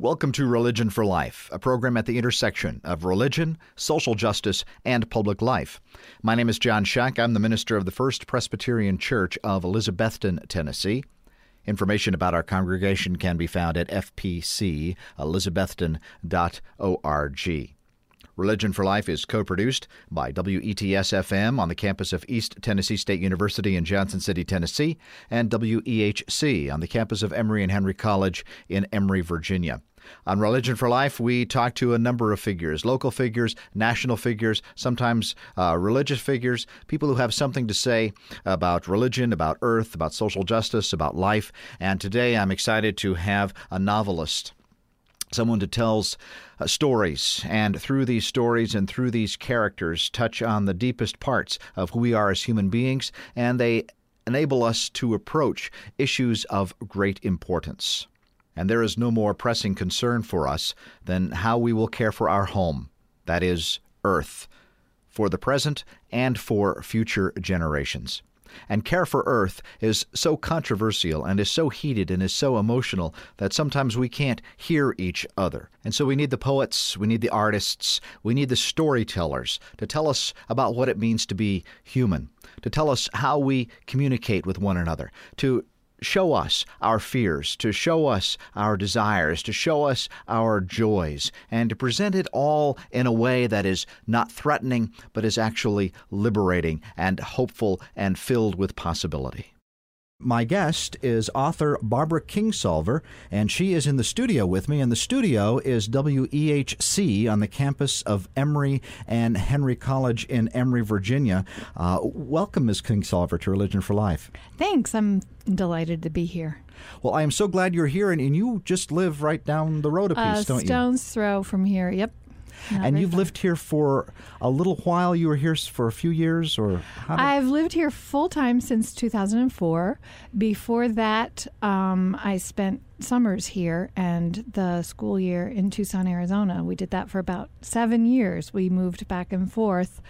Welcome to Religion for Life, a program at the intersection of religion, social justice, and public life. My name is John Shuck. I'm the minister of the First Presbyterian Church of Elizabethton, Tennessee. Information about our congregation can be found at fpcelizabethton.org. Religion for Life is co produced by WETS FM on the campus of East Tennessee State University in Johnson City, Tennessee, and WEHC on the campus of Emory and Henry College in Emory, Virginia. On Religion for Life, we talk to a number of figures local figures, national figures, sometimes uh, religious figures, people who have something to say about religion, about earth, about social justice, about life. And today I'm excited to have a novelist someone who tells uh, stories and through these stories and through these characters touch on the deepest parts of who we are as human beings and they enable us to approach issues of great importance and there is no more pressing concern for us than how we will care for our home, that is, Earth, for the present and for future generations. And care for Earth is so controversial and is so heated and is so emotional that sometimes we can't hear each other. And so we need the poets, we need the artists, we need the storytellers to tell us about what it means to be human, to tell us how we communicate with one another, to show us our fears, to show us our desires, to show us our joys, and to present it all in a way that is not threatening, but is actually liberating and hopeful and filled with possibility. My guest is author Barbara Kingsolver, and she is in the studio with me. And the studio is WEHC on the campus of Emory and Henry College in Emory, Virginia. Uh, welcome, Ms. Kingsolver, to Religion for Life. Thanks. I'm delighted to be here. Well, I am so glad you're here, and, and you just live right down the road a piece, uh, don't you? Stone's throw from here. Yep. Not and you've far. lived here for a little while. You were here for a few years, or I've lived here full time since 2004. Before that, um, I spent summers here and the school year in Tucson, Arizona. We did that for about seven years. We moved back and forth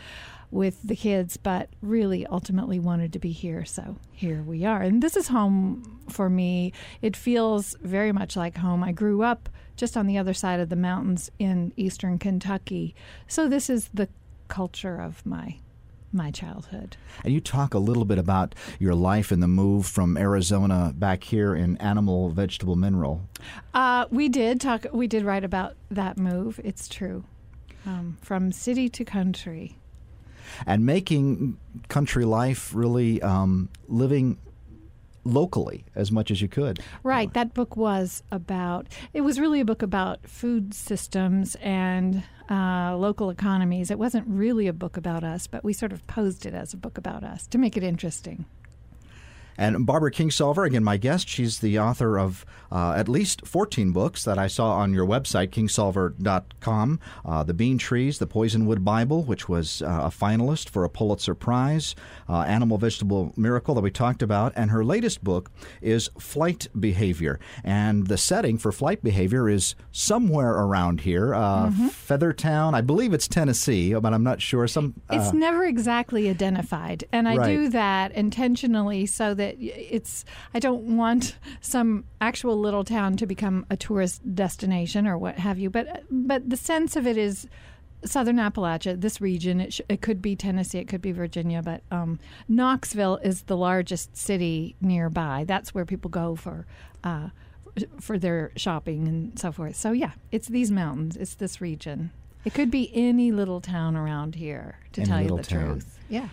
with the kids, but really ultimately wanted to be here. So here we are. And this is home for me. It feels very much like home. I grew up just on the other side of the mountains in eastern Kentucky. So this is the culture of my my childhood. And you talk a little bit about your life and the move from Arizona back here in animal, vegetable, miracle. Uh, we did talk. We did write about that move. It's true, um, from city to country, and making country life really um, living locally as much as you could. Right. That book was about, it was really a book about food systems and uh, local economies. It wasn't really a book about us, but we sort of posed it as a book about us to make it interesting. And Barbara Kingsolver, again, my guest, she's the author of uh, at least 14 books that I saw on your website, kingsolver.com. Uh, the Bean Trees, The Poisonwood Bible, which was uh, a finalist for a Pulitzer Prize, uh, Animal Vegetable Miracle that we talked about, and her latest book is Flight Behavior. And the setting for flight behavior is somewhere around here, uh, mm-hmm. Feathertown. I believe it's Tennessee, but I'm not sure. Some It's uh, never exactly identified. And I right. do that intentionally so that it's I don't want some actual little town to become a tourist destination or what have you. But but the sense of it is Southern Appalachia, this region. It, sh- it could be Tennessee, it could be Virginia, but um, Knoxville is the largest city nearby. That's where people go for. Uh, for their shopping and so forth. So yeah, it's these mountains, it's this region. It could be any little town around here, to any tell you the town. truth. Yeah.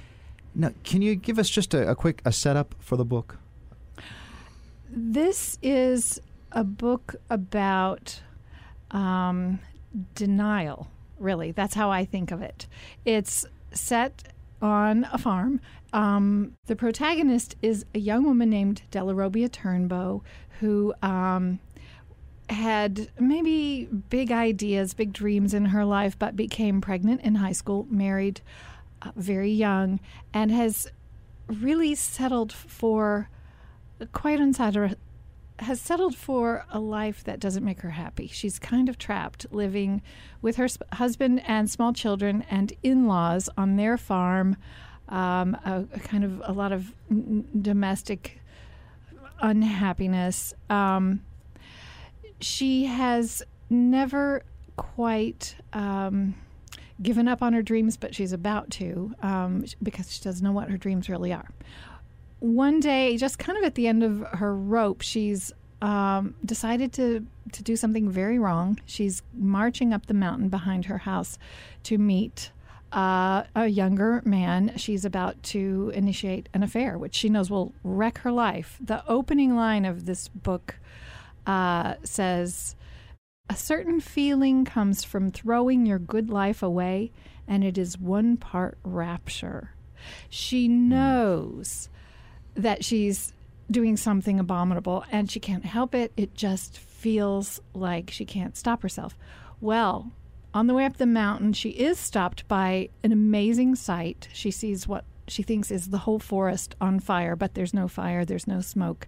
Now, can you give us just a, a quick a setup for the book? This is a book about um, denial. Really, that's how I think of it. It's set on a farm. Um, the protagonist is a young woman named Dellarobia Turnbow who um, had maybe big ideas, big dreams in her life, but became pregnant in high school, married very young, and has really settled for quite unsatisfied has settled for a life that doesn't make her happy. She's kind of trapped living with her sp- husband and small children and in-laws on their farm. Um, a, a, kind of a lot of n- domestic unhappiness. Um, she has never quite um, given up on her dreams, but she's about to um, because she doesn't know what her dreams really are. One day, just kind of at the end of her rope, she's um, decided to to do something very wrong. She's marching up the mountain behind her house to meet uh, a younger man. She's about to initiate an affair, which she knows will wreck her life. The opening line of this book uh, says, "A certain feeling comes from throwing your good life away, and it is one part rapture." She hmm. knows that she's doing something abominable and she can't help it. It just feels like she can't stop herself. Well, on the way up the mountain, she is stopped by an amazing sight. She sees what she thinks is the whole forest on fire, but there's no fire, there's no smoke.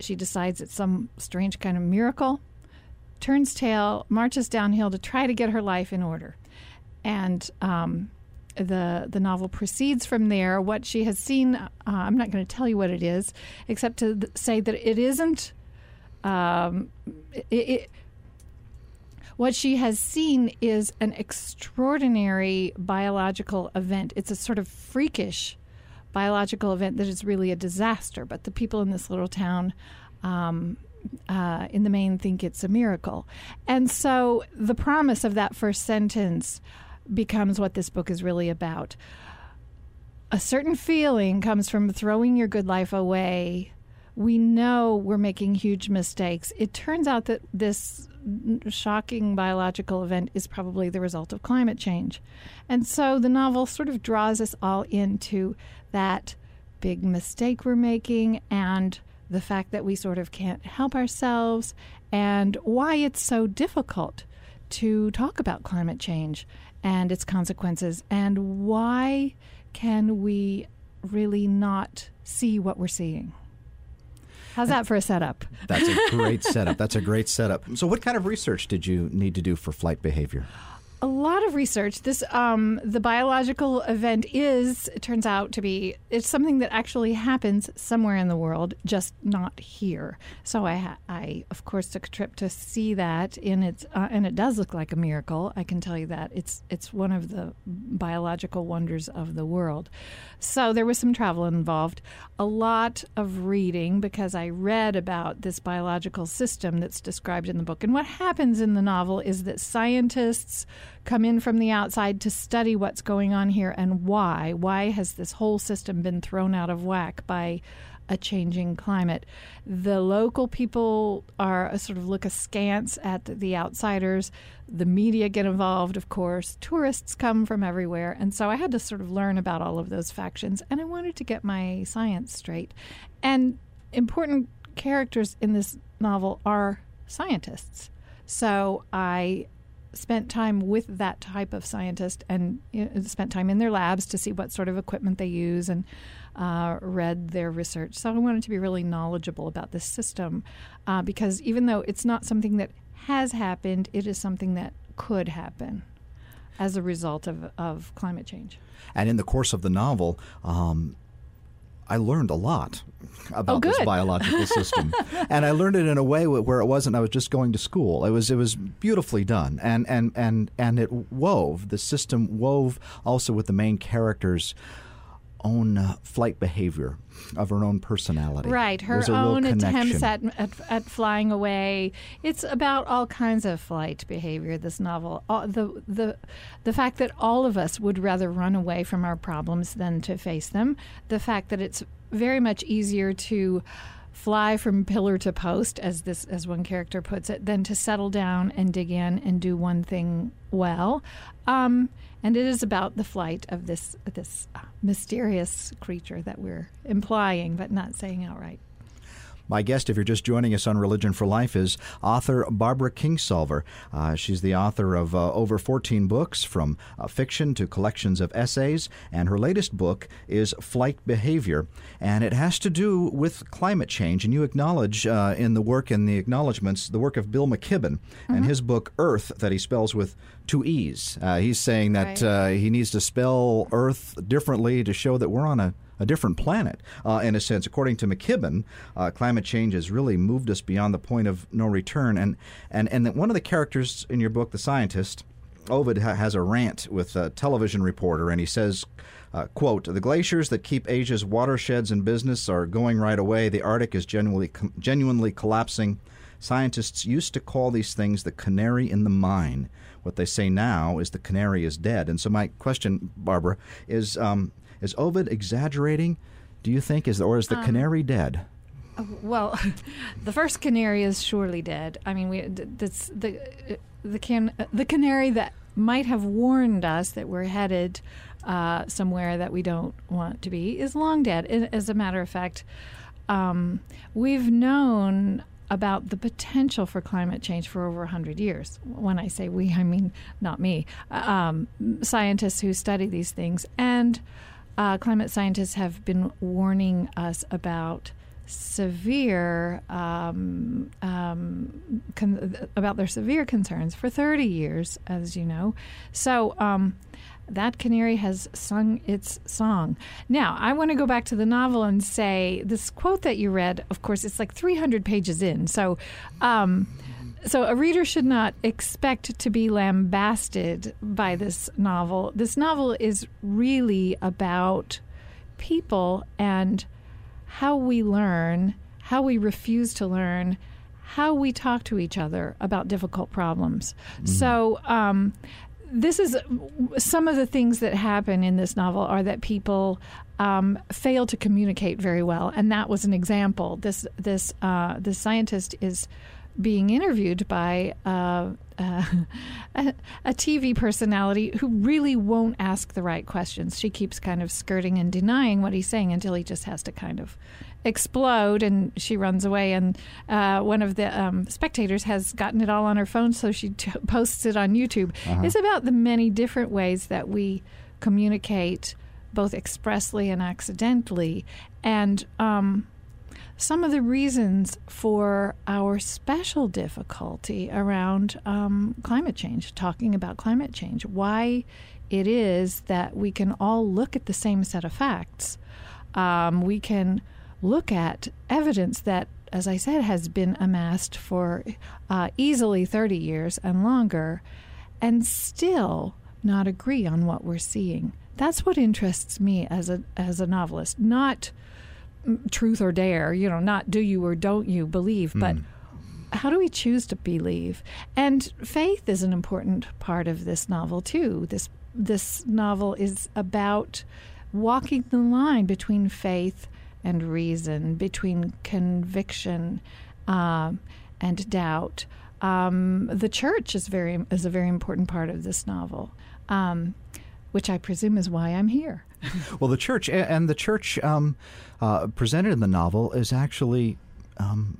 She decides it's some strange kind of miracle, turns tail, marches downhill to try to get her life in order. And um, the the novel proceeds from there. What she has seen, uh, I'm not going to tell you what it is, except to th- say that it isn't. Um, it, it, what she has seen is an extraordinary biological event. It's a sort of freakish biological event that is really a disaster. But the people in this little town. Um, uh, in the main, think it's a miracle. And so the promise of that first sentence becomes what this book is really about. A certain feeling comes from throwing your good life away. We know we're making huge mistakes. It turns out that this shocking biological event is probably the result of climate change. And so the novel sort of draws us all into that big mistake we're making and the fact that we sort of can't help ourselves and why it's so difficult to talk about climate change and its consequences and why can we really not see what we're seeing? How's that for a setup? That's a great setup. That's a great setup. So, what kind of research did you need to do for flight behavior? A lot of research. This um, the biological event is it turns out to be it's something that actually happens somewhere in the world, just not here. So I I of course took a trip to see that in its uh, and it does look like a miracle. I can tell you that it's it's one of the biological wonders of the world. So there was some travel involved, a lot of reading because I read about this biological system that's described in the book. And what happens in the novel is that scientists come in from the outside to study what's going on here and why. Why has this whole system been thrown out of whack by a changing climate? The local people are sort of look askance at the outsiders. The media get involved, of course. Tourists come from everywhere. And so I had to sort of learn about all of those factions. And I wanted to get my science straight. And important characters in this novel are scientists. So I spent time with that type of scientist and you know, spent time in their labs to see what sort of equipment they use and uh, read their research. So I wanted to be really knowledgeable about this system uh, because even though it's not something that has happened, it is something that could happen as a result of, of climate change. And in the course of the novel, um, I learned a lot oh, about oh, this biological system, and I learned it in a way where it wasn't. I was just going to school. It was it was beautifully done, and and and and it wove the system wove also with the main characters own uh, flight behavior, of her own personality. Right, her own attempts at, at, at flying away. It's about all kinds of flight behavior. This novel, all, the the the fact that all of us would rather run away from our problems than to face them. The fact that it's very much easier to fly from pillar to post, as this as one character puts it, than to settle down and dig in and do one thing well. Um, and it is about the flight of this this uh, mysterious creature that we're implying but not saying outright. My guest, if you're just joining us on Religion for Life, is author Barbara Kingsolver. Uh, she's the author of uh, over 14 books, from uh, fiction to collections of essays, and her latest book is Flight Behavior, and it has to do with climate change. And you acknowledge uh, in the work and the acknowledgments the work of Bill McKibben mm-hmm. and his book Earth, that he spells with two E's. Uh, he's saying that right. Uh, he needs to spell Earth differently to show that we're on a a different planet, uh, in a sense. According to McKibben, uh, climate change has really moved us beyond the point of no return. And and and one of the characters in your book, the scientist, Ovid ha- has a rant with a television reporter, and he says. Uh, quote, the glaciers that keep Asia's watersheds in business are going right away. The Arctic is genuinely, genuinely collapsing. Scientists used to call these things the canary in the mine. What they say now is the canary is dead. And so, my question, Barbara, is um, is Ovid exaggerating? Do you think is or is the um, canary dead? Uh, well, the first canary is surely dead. I mean, we that's the the can the canary that might have warned us that we're headed uh, somewhere that we don't want to be is long dead. As a matter of fact, um, we've known about the potential for climate change for over 100 years. When I say we, I mean not me. Um, scientists who study these things. And uh, climate scientists have been warning us about severe um, um, con- about their severe concerns for 30 years, as you know. So um, that canary has sung its song. Now, I want to go back to the novel and say this quote that you read. Of course, it's like 300 pages in, so. So a reader should not expect to be lambasted by this novel. This novel is really about people and how we learn, how we refuse to learn, how we talk to each other about difficult problems. Mm-hmm. So, um, this is some of the things that happen in this novel are that people um, fail to communicate very well, and that was an example. This this uh, this scientist is being interviewed by uh, uh, a, a, TV personality who really won't ask the right questions. She keeps kind of skirting and denying what he's saying until he just has to kind of explode and she runs away. And uh, one of the um, spectators has gotten it all on her phone, so she t- posts it on YouTube. Uh-huh. It's about the many different ways that we communicate, both expressly and accidentally. And um, some of the reasons for our special difficulty around um, climate change, talking about climate change, why it is that we can all look at the same set of facts. Um, we can look at evidence that, as I said, has been amassed for uh, easily 30 years and longer, and still not agree on what we're seeing. That's what interests me as a as a novelist, not truth or dare, you know, not do you or don't you believe, mm. but how do we choose to believe? And faith is an important part of this novel too. This this novel is about walking the line between faith and reason, between conviction uh, and doubt. Um, the church is very is a very important part of this novel, um, which I presume is why I'm here. well, the church and the church um, uh, presented in the novel is actually um,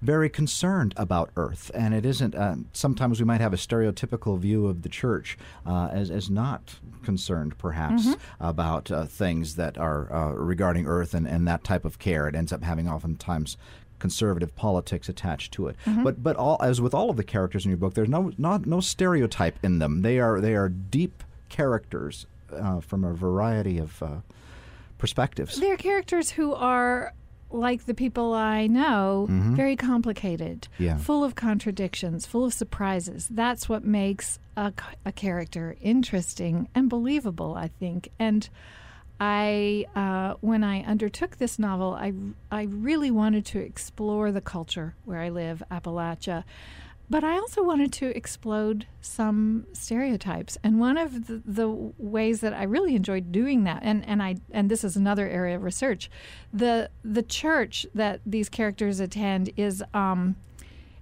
very concerned about Earth, and it isn't. Uh, sometimes we might have a stereotypical view of the church uh, as as not concerned, perhaps, mm-hmm. about uh, things that are uh, regarding Earth and, and that type of care. It ends up having oftentimes conservative politics attached to it. Mm-hmm. But but all as with all of the characters in your book, there's no not no stereotype in them. They are they are deep characters uh, from a variety of uh, perspectives. They're characters who are like the people I know, mm-hmm. very complicated, yeah. full of contradictions, full of surprises. That's what makes a, a character interesting and believable, I think. And I, uh, when I undertook this novel, I, I really wanted to explore the culture where I live, Appalachia. But I also wanted to explode some stereotypes, and one of the, the, ways that I really enjoyed doing that, and, and I and this is another area of research, the the church that these characters attend is um,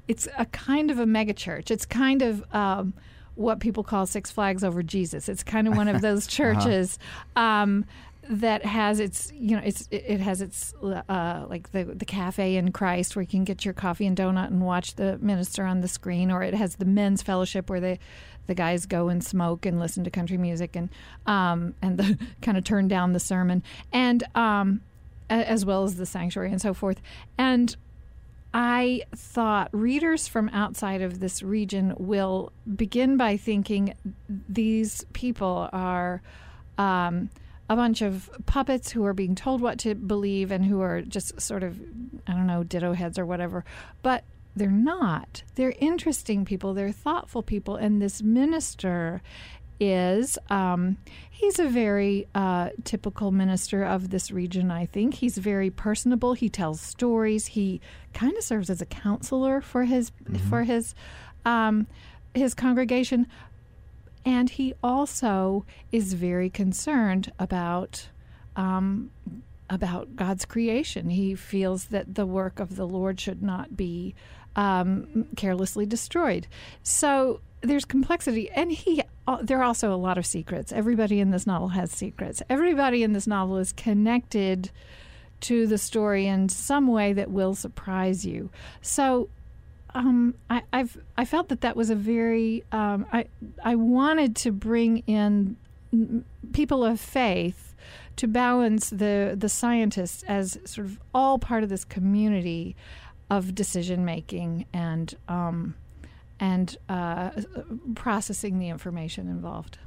it's a kind of a megachurch. It's kind of um, what people call Six Flags over Jesus. It's kind of one of those uh-huh. churches. uh-huh. um, that has its you know it's it has its uh, like the the cafe in Christ where you can get your coffee and donut and watch the minister on the screen, or it has the men's fellowship where the the guys go and smoke and listen to country music and um, and the kind of turn down the sermon and um, as well as the sanctuary and so forth and. I thought readers from outside of this region will begin by thinking these people are um, a bunch of puppets who are being told what to believe and who are just sort of, I don't know, ditto heads or whatever. But they're not. They're interesting people, they're thoughtful people. And this minister is um, he's a very uh, typical minister of this region i think he's very personable he tells stories he kind of serves as a counselor for his mm-hmm. for his um, his congregation and he also is very concerned about um, about God's creation. He feels that the work of the Lord should not be um, carelessly destroyed. So there's complexity, and he. Uh, there are also a lot of secrets. Everybody in this novel has secrets. Everybody in this novel is connected to the story in some way that will surprise you. So um, I, have I felt that that was a very um, I I wanted to bring in people of faith to balance the the scientists as sort of all part of this community of decision making and um, and uh, processing the information involved.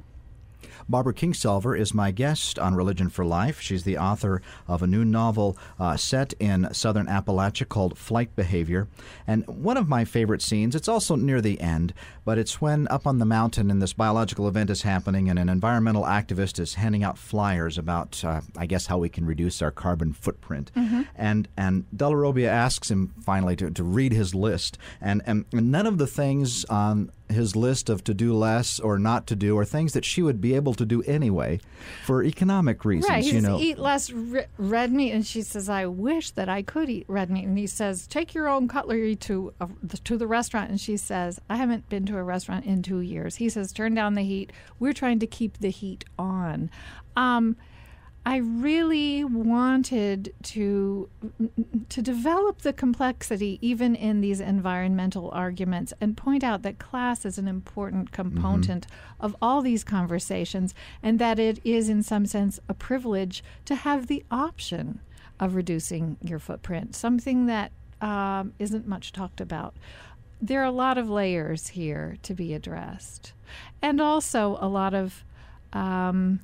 Barbara Kingsolver is my guest on Religion for Life. She's the author of a new novel uh, set in southern Appalachia called Flight Behavior. And one of my favorite scenes, it's also near the end, but it's when up on the mountain and this biological event is happening and an environmental activist is handing out flyers about, uh, I guess, how we can reduce our carbon footprint. Mm-hmm. And and Dellarobia asks him finally to, to read his list. And, and none of the things on his list of to do less or not to do are things that she would be able to do anyway for economic reasons. Right. You know, eat less red meat, and she says, "I wish that I could eat red meat." And he says, "Take your own cutlery to uh, to the restaurant." And she says, "I haven't been to a restaurant in two years." He says, "Turn down the heat. We're trying to keep the heat on." Um, I really wanted to to develop the complexity even in these environmental arguments and point out that class is an important component mm-hmm. of all these conversations and that it is in some sense a privilege to have the option of reducing your footprint, something that um, not much talked about. There are a lot of layers here to be addressed, and also a lot of um,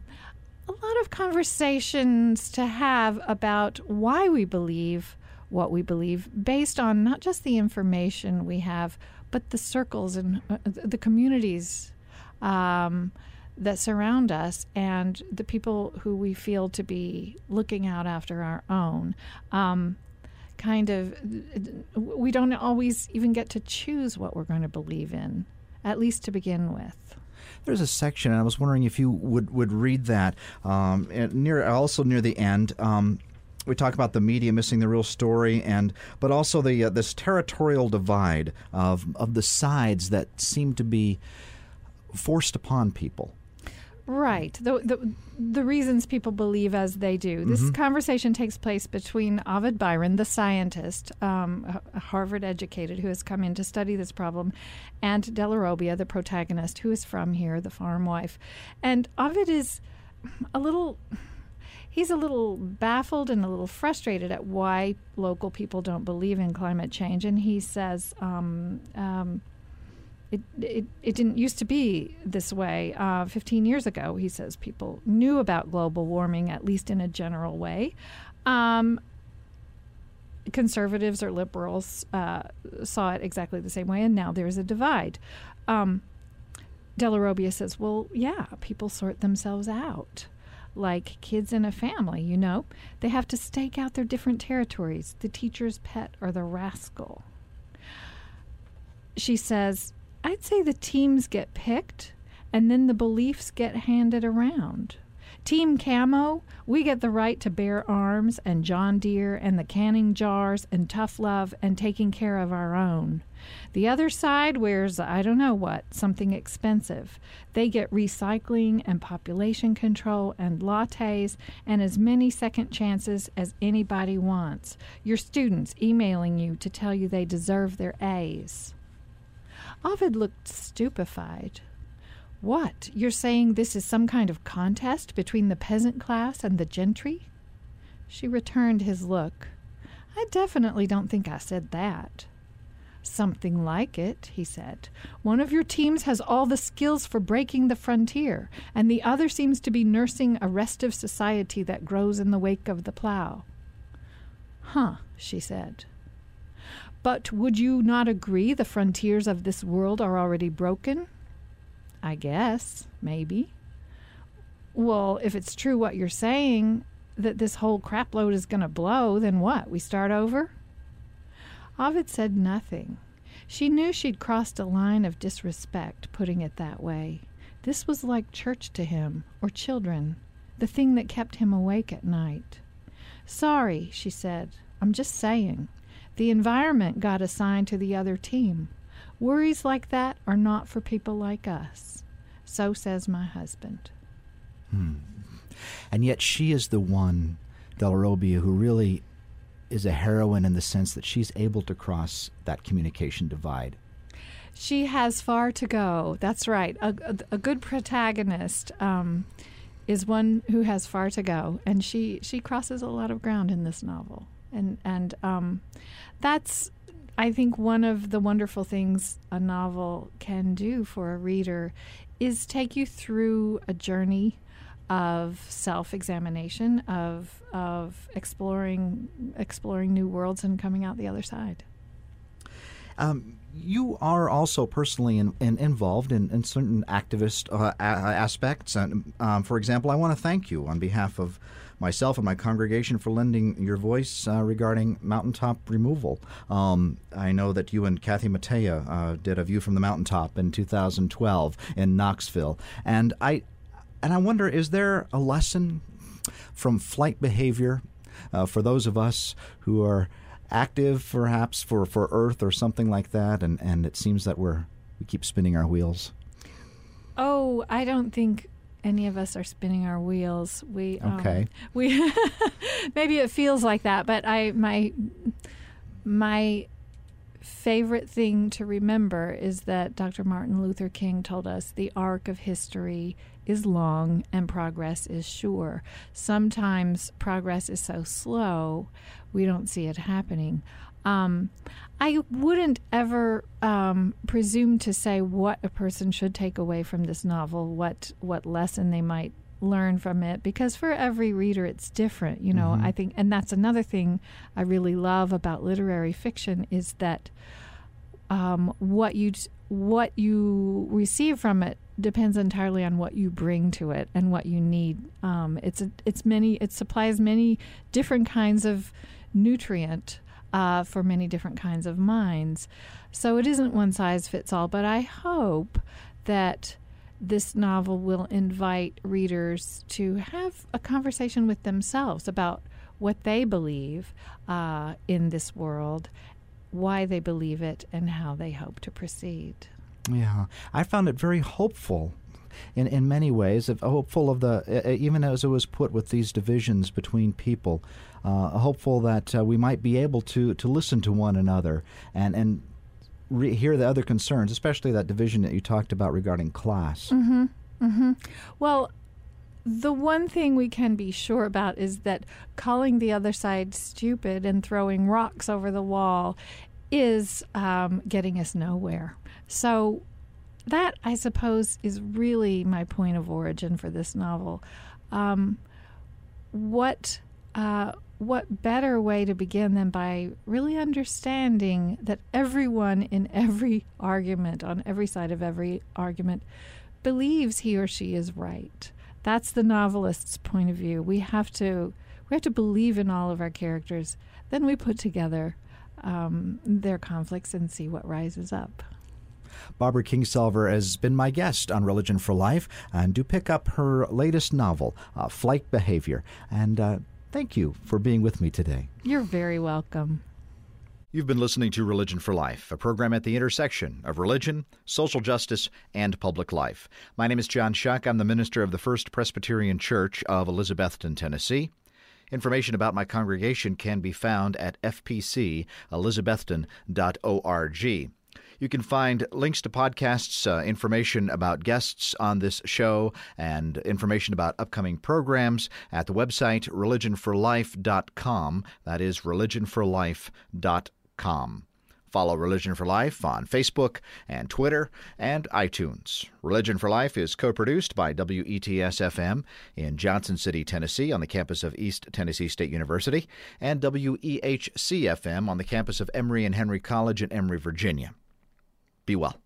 a lot of conversations to have about why we believe what we believe based on not just the information we have, but the circles and uh, the communities um, that surround us and the people who we feel to be looking out after our own. Um, kind of, we don't always even get to choose what we're going to believe in, at least to begin with. There's a section, and I was wondering if you would, would read that. Um, near also near the end. Um, we talk about the media missing the real story, and but also the uh, this territorial divide of of the sides that seem to be forced upon people. Right. The, the, the reasons people believe as they do. This mm-hmm. conversation takes place between Ovid Byron, the scientist, um, Harvard educated, who has come in to study this problem, and Dellarobia, the protagonist, who is from here, the farm wife. And Ovid is a little. He's a little baffled and a little frustrated at why local people don't believe in climate change. And he says, um, um, it, it, it didn't used to be this way. Uh, 15 years ago, he says people knew about global warming, at least in a general way. Um, conservatives or liberals uh, saw it exactly the same way, and now there's a divide. Um, Dellarobia says, well, yeah, people sort themselves out. Like kids in a family, you know, they have to stake out their different territories the teacher's pet or the rascal. She says, I'd say the teams get picked and then the beliefs get handed around. Team Camo, we get the right to bear arms and John Deere and the canning jars and tough love and taking care of our own. The other side wears, I don't know what, something expensive. They get recycling and population control and lattes and as many second chances as anybody wants. Your students emailing you to tell you they deserve their A's. Ovid looked stupefied. What? You're saying this is some kind of contest between the peasant class and the gentry? She returned his look. I definitely don't think I said that. Something like it, he said. One of your teams has all the skills for breaking the frontier, and the other seems to be nursing a restive society that grows in the wake of the plow. Huh, she said. But would you not agree the frontiers of this world are already broken? I guess, maybe. Well, if it's true what you're saying, that this whole crapload is going to blow, then what? We start over? Ovid said nothing. She knew she'd crossed a line of disrespect, putting it that way. This was like church to him, or children, the thing that kept him awake at night. Sorry, she said. I'm just saying. The environment got assigned to the other team. Worries like that are not for people like us. So says my husband. Hmm. And yet she is the one, Dellarobia, who really is a heroine in the sense that she's able to cross that communication divide. She has far to go. That's right. A, a, a good protagonist um, is one who has far to go, and she she crosses a lot of ground in this novel, and and um, that's I think one of the wonderful things a novel can do for a reader is take you through a journey of self-examination of of exploring exploring new worlds and coming out the other side um, you are also personally in, in, involved in, in, certain activist uh, a- aspects. And, um, for example, I want to thank you on behalf of myself and my congregation for lending your voice uh, regarding mountaintop removal. Um, I know that you and Kathy Mattea uh, did a view from the mountaintop in 2012 in Knoxville, and I and I wonder, is there a lesson from flight behavior uh, for those of us who are active, perhaps for, for Earth or something like that, and, and it seems that we're we keep spinning our wheels? Oh, I don't think any of us are spinning our wheels. We okay. Um, we maybe it feels like that, but I my my favorite thing to remember is that Dr. Martin Luther King told us the arc of history is long and progress is sure. Sometimes progress is so slow we don't see it happening. Um, I wouldn't ever um, presume to say what a person should take away from this novel, what what lesson they might learn from it, because for every reader it's different. You know, mm-hmm. I think, and that's another thing I really love about literary fiction is that um, what you what you receive from it depends entirely on what you bring to it and what you need. Um, it's a, it's many it supplies many different kinds of nutrient uh, for many different kinds of minds. So it isn't one size fits all, but I hope that this novel will invite readers to have a conversation with themselves about what they believe uh, in this world, why they believe it, and how they hope to proceed. Yeah, I found it very hopeful in, in many ways, hopeful of the, even as it was put with these divisions between people, uh, hopeful that uh, we might be able to, to listen to one another and, and re- hear the other concerns, especially that division that you talked about regarding class. Mm-hmm. Mm-hmm. Well, the one thing we can be sure about is that calling the other side stupid and throwing rocks over the wall is um, getting us nowhere. So, that I suppose is really my point of origin for this novel. Um, what uh, what better way to begin than by really understanding that everyone in every argument, on every side of every argument, believes he or she is right. That's the novelist's point of view. We have to we have to believe in all of our characters. Then we put together um, their conflicts and see what rises up. Barbara Kingsolver has been my guest on Religion for Life, and do pick up her latest novel, uh, Flight Behavior. And uh, Thank you for being with me today. You're very welcome. You've been listening to Religion for Life, a program at the intersection of religion, social justice, and public life. My name is John Shuck. I'm the minister of the First Presbyterian Church of Elizabethton, Tennessee. Information about my congregation can be found at fpcelizabethton.org. You can find links to podcasts, uh, information about guests on this show, and information about upcoming programs at the website religionforlife.com. That is religionforlife.com. Follow Religion for Life on Facebook and Twitter and iTunes. Religion for Life is co produced by WETS FM in Johnson City, Tennessee, on the campus of East Tennessee State University, and WEHC FM on the campus of Emory and Henry College in Emory, Virginia. Be well.